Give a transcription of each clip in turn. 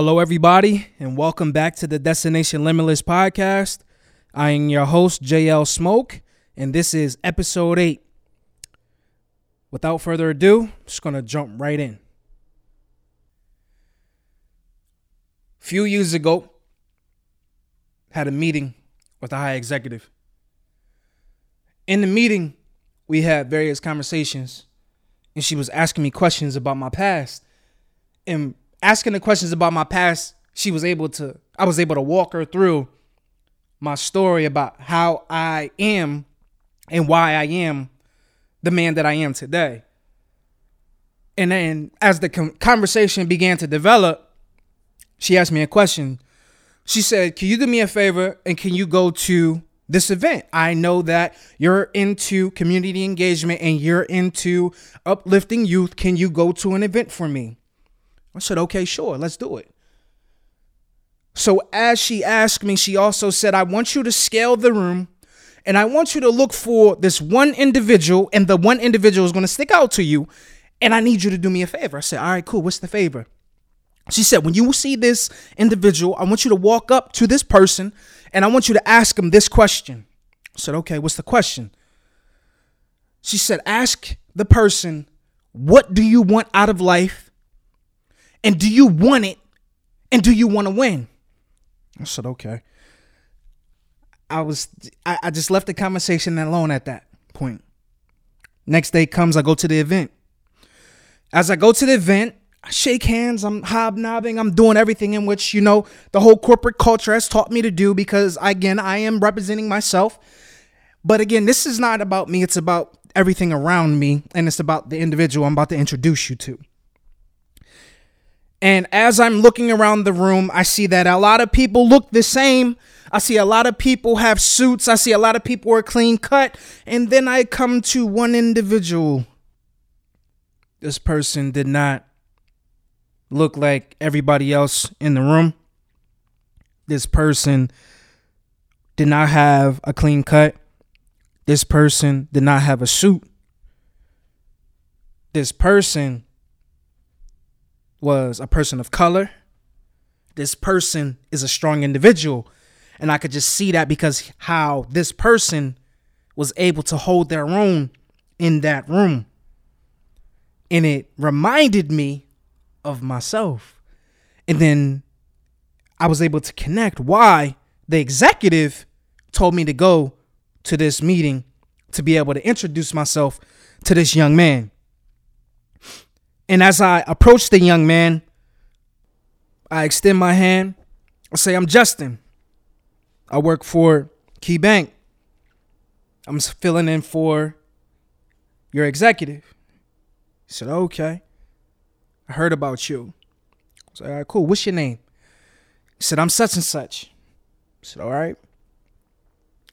Hello, everybody, and welcome back to the Destination Limitless podcast. I am your host, JL Smoke, and this is episode 8. Without further ado, I'm just going to jump right in. A few years ago, had a meeting with a high executive. In the meeting, we had various conversations, and she was asking me questions about my past. And asking the questions about my past, she was able to, I was able to walk her through my story about how I am and why I am the man that I am today. And then as the conversation began to develop, she asked me a question. She said, Can you do me a favor and can you go to this event? I know that you're into community engagement and you're into uplifting youth. Can you go to an event for me? I said, okay, sure, let's do it. So as she asked me, she also said, I want you to scale the room and I want you to look for this one individual, and the one individual is going to stick out to you. And I need you to do me a favor. I said, All right, cool. What's the favor? She said, When you see this individual, I want you to walk up to this person and I want you to ask him this question. I said, Okay, what's the question? She said, Ask the person, What do you want out of life? And do you want it? And do you want to win? I said, okay. I was I, I just left the conversation alone at that point. Next day comes, I go to the event. As I go to the event, I shake hands, I'm hobnobbing, I'm doing everything in which, you know, the whole corporate culture has taught me to do because again, I am representing myself. But again, this is not about me, it's about everything around me, and it's about the individual I'm about to introduce you to. And as I'm looking around the room, I see that a lot of people look the same. I see a lot of people have suits. I see a lot of people are clean cut. And then I come to one individual. This person did not look like everybody else in the room. This person did not have a clean cut. This person did not have a suit. This person was a person of color. This person is a strong individual. And I could just see that because how this person was able to hold their own in that room. And it reminded me of myself. And then I was able to connect why the executive told me to go to this meeting to be able to introduce myself to this young man. And as I approach the young man, I extend my hand. I say, I'm Justin. I work for Key Bank. I'm filling in for your executive. He said, okay. I heard about you. I said, all right, cool. What's your name? He said, I'm such and such. I said, all right.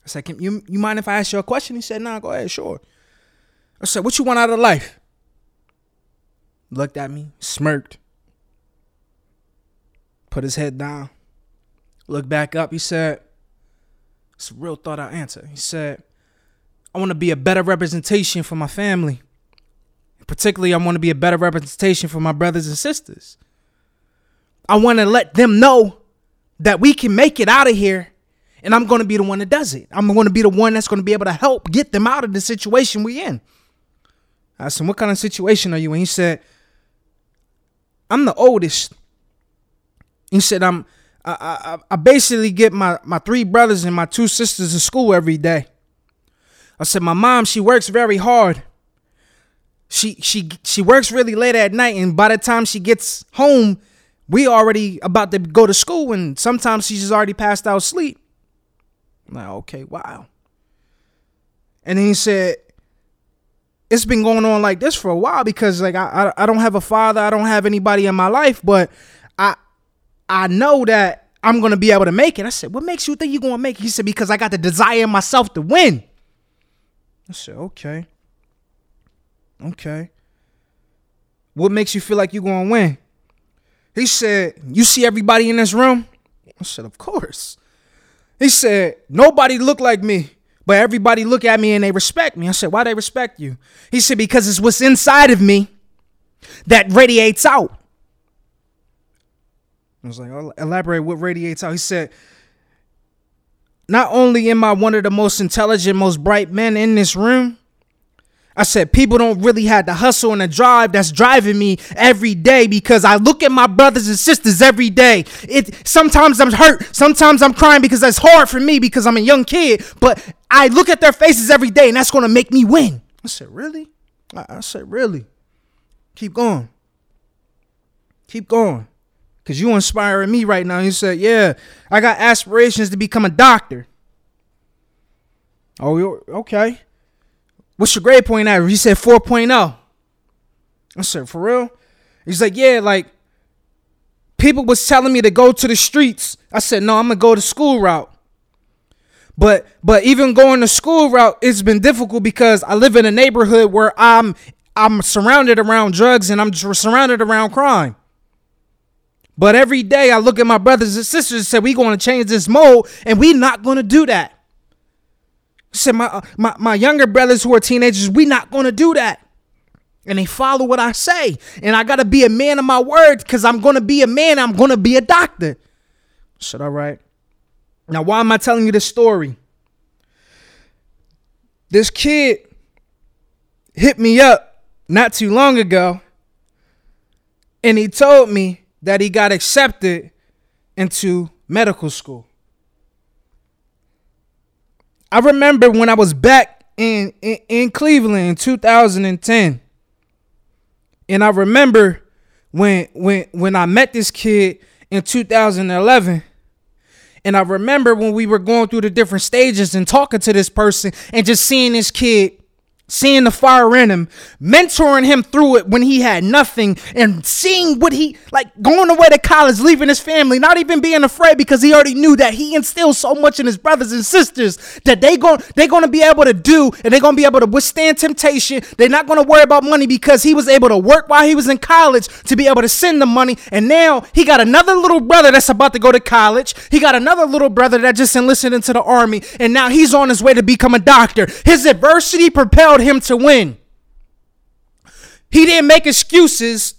I said, Can you, you mind if I ask you a question? He said, nah, go ahead, sure. I said, what you want out of life? Looked at me, smirked, put his head down, looked back up. He said, It's a real thought out answer. He said, I want to be a better representation for my family. Particularly, I want to be a better representation for my brothers and sisters. I want to let them know that we can make it out of here and I'm going to be the one that does it. I'm going to be the one that's going to be able to help get them out of the situation we're in. I said, What kind of situation are you in? He said, I'm the oldest. He said I'm I, I, I basically get my, my three brothers and my two sisters to school every day. I said my mom, she works very hard. She she she works really late at night and by the time she gets home, we already about to go to school and sometimes she's already passed out sleep. I'm like, okay, wow. And then he said, it's been going on like this for a while because like I, I, I don't have a father, I don't have anybody in my life, but I I know that I'm gonna be able to make it. I said, What makes you think you're gonna make it? He said, Because I got the desire in myself to win. I said, Okay. Okay. What makes you feel like you're gonna win? He said, You see everybody in this room? I said, Of course. He said, Nobody look like me. But everybody look at me and they respect me. I said, why they respect you? He said, because it's what's inside of me that radiates out. I was like, oh, elaborate what radiates out. He said, not only am I one of the most intelligent, most bright men in this room, I said, people don't really have the hustle and the drive that's driving me every day because I look at my brothers and sisters every day. It sometimes I'm hurt, sometimes I'm crying because that's hard for me because I'm a young kid, but I look at their faces every day and that's gonna make me win. I said, Really? I, I said, Really? Keep going. Keep going. Cause you inspiring me right now. He said, Yeah, I got aspirations to become a doctor. Oh, you're okay. What's your grade point average? He said 4.0. I said, for real? He's like, yeah, like people was telling me to go to the streets. I said, no, I'm gonna go the school route. But but even going the school route, it's been difficult because I live in a neighborhood where I'm I'm surrounded around drugs and I'm surrounded around crime. But every day I look at my brothers and sisters and say, we gonna change this mode, and we not gonna do that said my, uh, my my younger brothers who are teenagers, we not gonna do that. And they follow what I say. And I gotta be a man of my word because I'm gonna be a man, I'm gonna be a doctor. I said, all right. Now, why am I telling you this story? This kid hit me up not too long ago, and he told me that he got accepted into medical school. I remember when I was back in, in, in Cleveland in 2010. And I remember when when when I met this kid in 2011 and I remember when we were going through the different stages and talking to this person and just seeing this kid seeing the fire in him, mentoring him through it when he had nothing, and seeing what he like going away to college, leaving his family, not even being afraid because he already knew that he instilled so much in his brothers and sisters that they going they're gonna be able to do and they're gonna be able to withstand temptation. They're not gonna worry about money because he was able to work while he was in college to be able to send the money, and now he got another little brother that's about to go to college. He got another little brother that just enlisted into the army, and now he's on his way to become a doctor. His adversity propelled allowed him to win. He didn't make excuses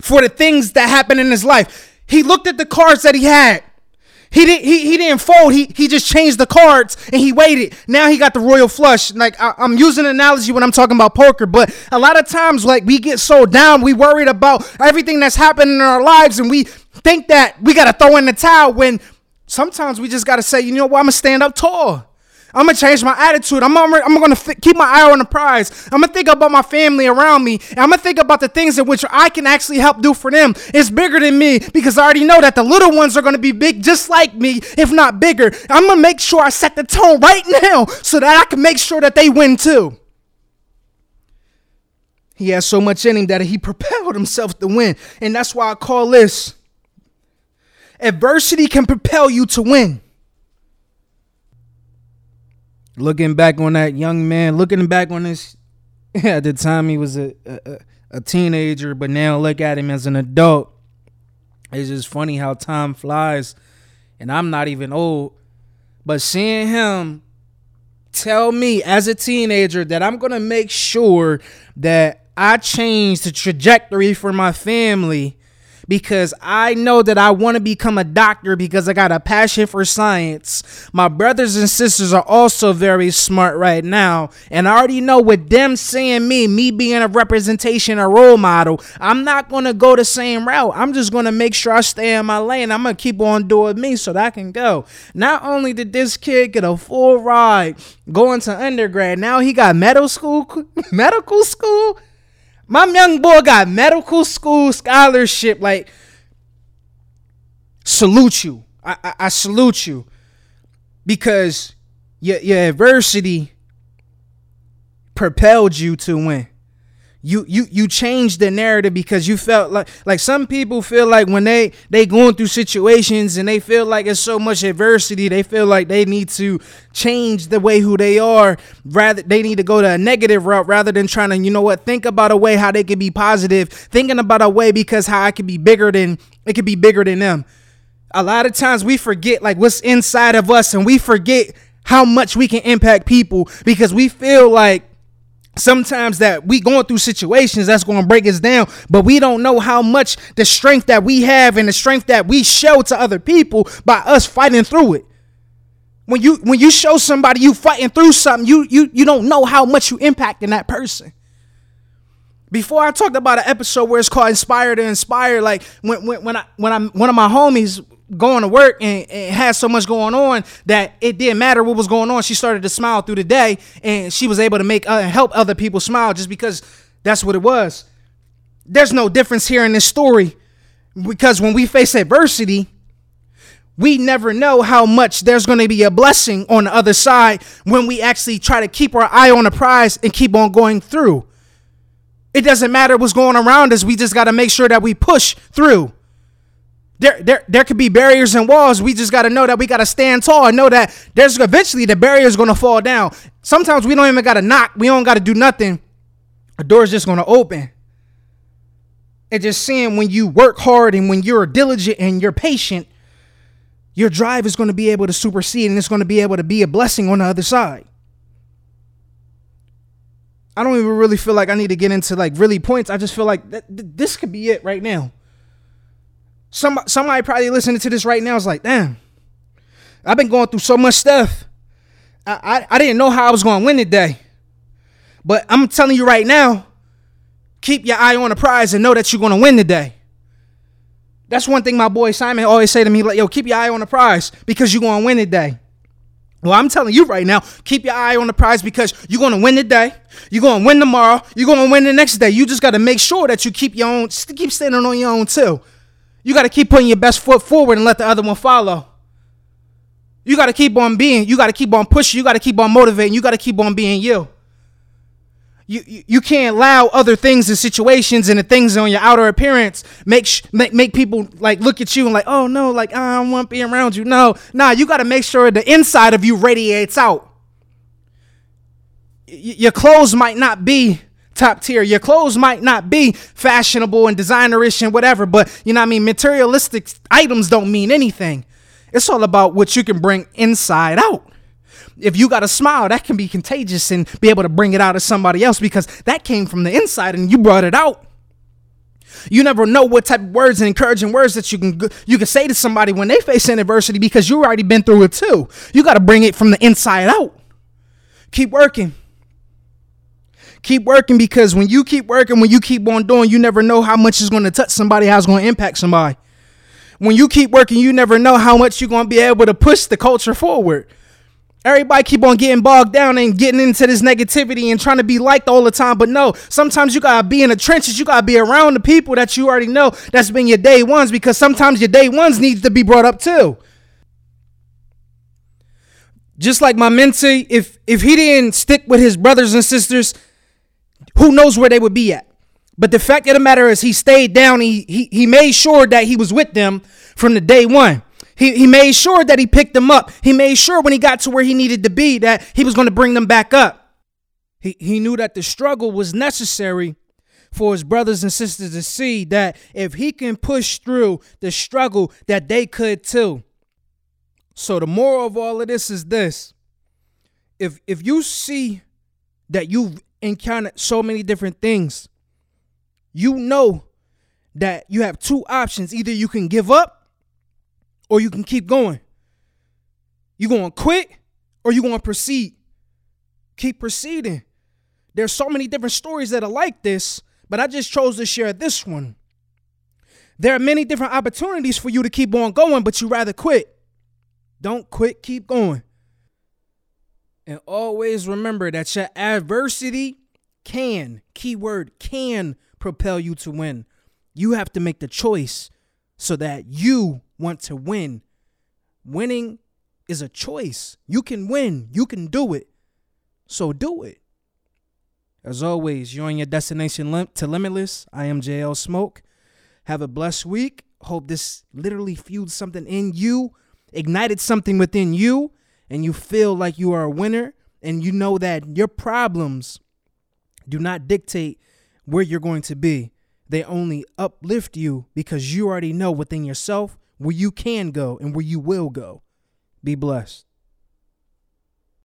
for the things that happened in his life. He looked at the cards that he had. He didn't he, he didn't fold. He he just changed the cards and he waited. Now he got the royal flush. Like I, am using an analogy when I'm talking about poker, but a lot of times like we get so down, we worried about everything that's happening in our lives, and we think that we gotta throw in the towel when sometimes we just gotta say, you know what, I'm gonna stand up tall. I'm gonna change my attitude. I'm gonna, I'm gonna keep my eye on the prize. I'm gonna think about my family around me. And I'm gonna think about the things in which I can actually help do for them. It's bigger than me because I already know that the little ones are gonna be big just like me, if not bigger. I'm gonna make sure I set the tone right now so that I can make sure that they win too. He has so much in him that he propelled himself to win. And that's why I call this adversity can propel you to win looking back on that young man, looking back on this at the time he was a, a, a teenager, but now look at him as an adult. It's just funny how time flies, and I'm not even old, but seeing him tell me as a teenager that I'm gonna make sure that I change the trajectory for my family because I know that I want to become a doctor because I got a passion for science. My brothers and sisters are also very smart right now. And I already know with them seeing me, me being a representation, a role model, I'm not going to go the same route. I'm just going to make sure I stay in my lane. I'm going to keep on doing me so that I can go. Not only did this kid get a full ride going to undergrad, now he got medical school, medical school my young boy got medical school scholarship. Like, salute you. I, I, I salute you because your, your adversity propelled you to win you you you changed the narrative because you felt like like some people feel like when they they going through situations and they feel like it's so much adversity they feel like they need to change the way who they are rather they need to go to a negative route rather than trying to you know what think about a way how they can be positive thinking about a way because how I could be bigger than it could be bigger than them. A lot of times we forget like what's inside of us and we forget how much we can impact people because we feel like sometimes that we going through situations that's going to break us down but we don't know how much the strength that we have and the strength that we show to other people by us fighting through it. When you when you show somebody you fighting through something you you you don't know how much you impacting that person. Before I talked about an episode where it's called Inspire to Inspire, like when when when I when I'm one of my homies going to work and, and had so much going on that it didn't matter what was going on. She started to smile through the day, and she was able to make uh, help other people smile just because that's what it was. There's no difference here in this story because when we face adversity, we never know how much there's going to be a blessing on the other side when we actually try to keep our eye on the prize and keep on going through. It doesn't matter what's going around us. We just got to make sure that we push through. There, there, there could be barriers and walls. We just got to know that we got to stand tall and know that there's eventually the barrier is going to fall down. Sometimes we don't even got to knock. We don't got to do nothing. The door's just going to open. And just seeing when you work hard and when you're diligent and you're patient, your drive is going to be able to supersede and it's going to be able to be a blessing on the other side. I don't even really feel like I need to get into like really points. I just feel like th- th- this could be it right now. Some somebody probably listening to this right now is like, damn, I've been going through so much stuff. I, I, I didn't know how I was to win today. But I'm telling you right now, keep your eye on the prize and know that you're to win today. That's one thing my boy Simon always say to me, like, yo, keep your eye on the prize because you're to win today. Well, I'm telling you right now, keep your eye on the prize because you're to win today. You're to win tomorrow. You're to win the next day. You just got to make sure that you keep your own, keep standing on your own too. You got to keep putting your best foot forward and let the other one follow. You got to keep on being, you got to keep on pushing, you got to keep on motivating, you got to keep on being you. You, you, you can't allow other things and situations and the things on your outer appearance make, sh- make make people like look at you and like oh no like I don't want to be around you no nah you got to make sure the inside of you radiates out y- your clothes might not be top tier. Your clothes might not be fashionable and designerish and whatever, but you know what I mean? Materialistic items don't mean anything. It's all about what you can bring inside out. If you got a smile, that can be contagious and be able to bring it out of somebody else because that came from the inside and you brought it out. You never know what type of words and encouraging words that you can you can say to somebody when they face adversity because you already been through it too. You got to bring it from the inside out. Keep working. Keep working because when you keep working, when you keep on doing, you never know how much is going to touch somebody, how it's going to impact somebody. When you keep working, you never know how much you're going to be able to push the culture forward. Everybody keep on getting bogged down and getting into this negativity and trying to be liked all the time. But no, sometimes you gotta be in the trenches. You gotta be around the people that you already know that's been your day ones because sometimes your day ones needs to be brought up too. Just like my mentee, if if he didn't stick with his brothers and sisters who knows where they would be at. But the fact of the matter is, he stayed down. He, he, he made sure that he was with them from the day one. He, he made sure that he picked them up. He made sure when he got to where he needed to be that he was going to bring them back up. He, he knew that the struggle was necessary for his brothers and sisters to see that if he can push through the struggle, that they could too. So the moral of all of this is this. If if you see that you've encountered so many different things, you know that you have two options. Either you can give up or you can keep going. You going to quit or you going to proceed. Keep proceeding. There's so many different stories that are like this, but I just chose to share this one. There are many different opportunities for you to keep on going, but you rather quit. Don't quit, keep going. And always remember that your adversity can, keyword can, propel you to win. You have to make the choice so that you want to win. Winning is a choice. You can win, you can do it. So do it. As always, you're on your destination lim- to limitless. I am JL Smoke. Have a blessed week. Hope this literally fueled something in you, ignited something within you and you feel like you are a winner and you know that your problems do not dictate where you're going to be. They only uplift you because you already know within yourself where you can go and where you will go. Be blessed.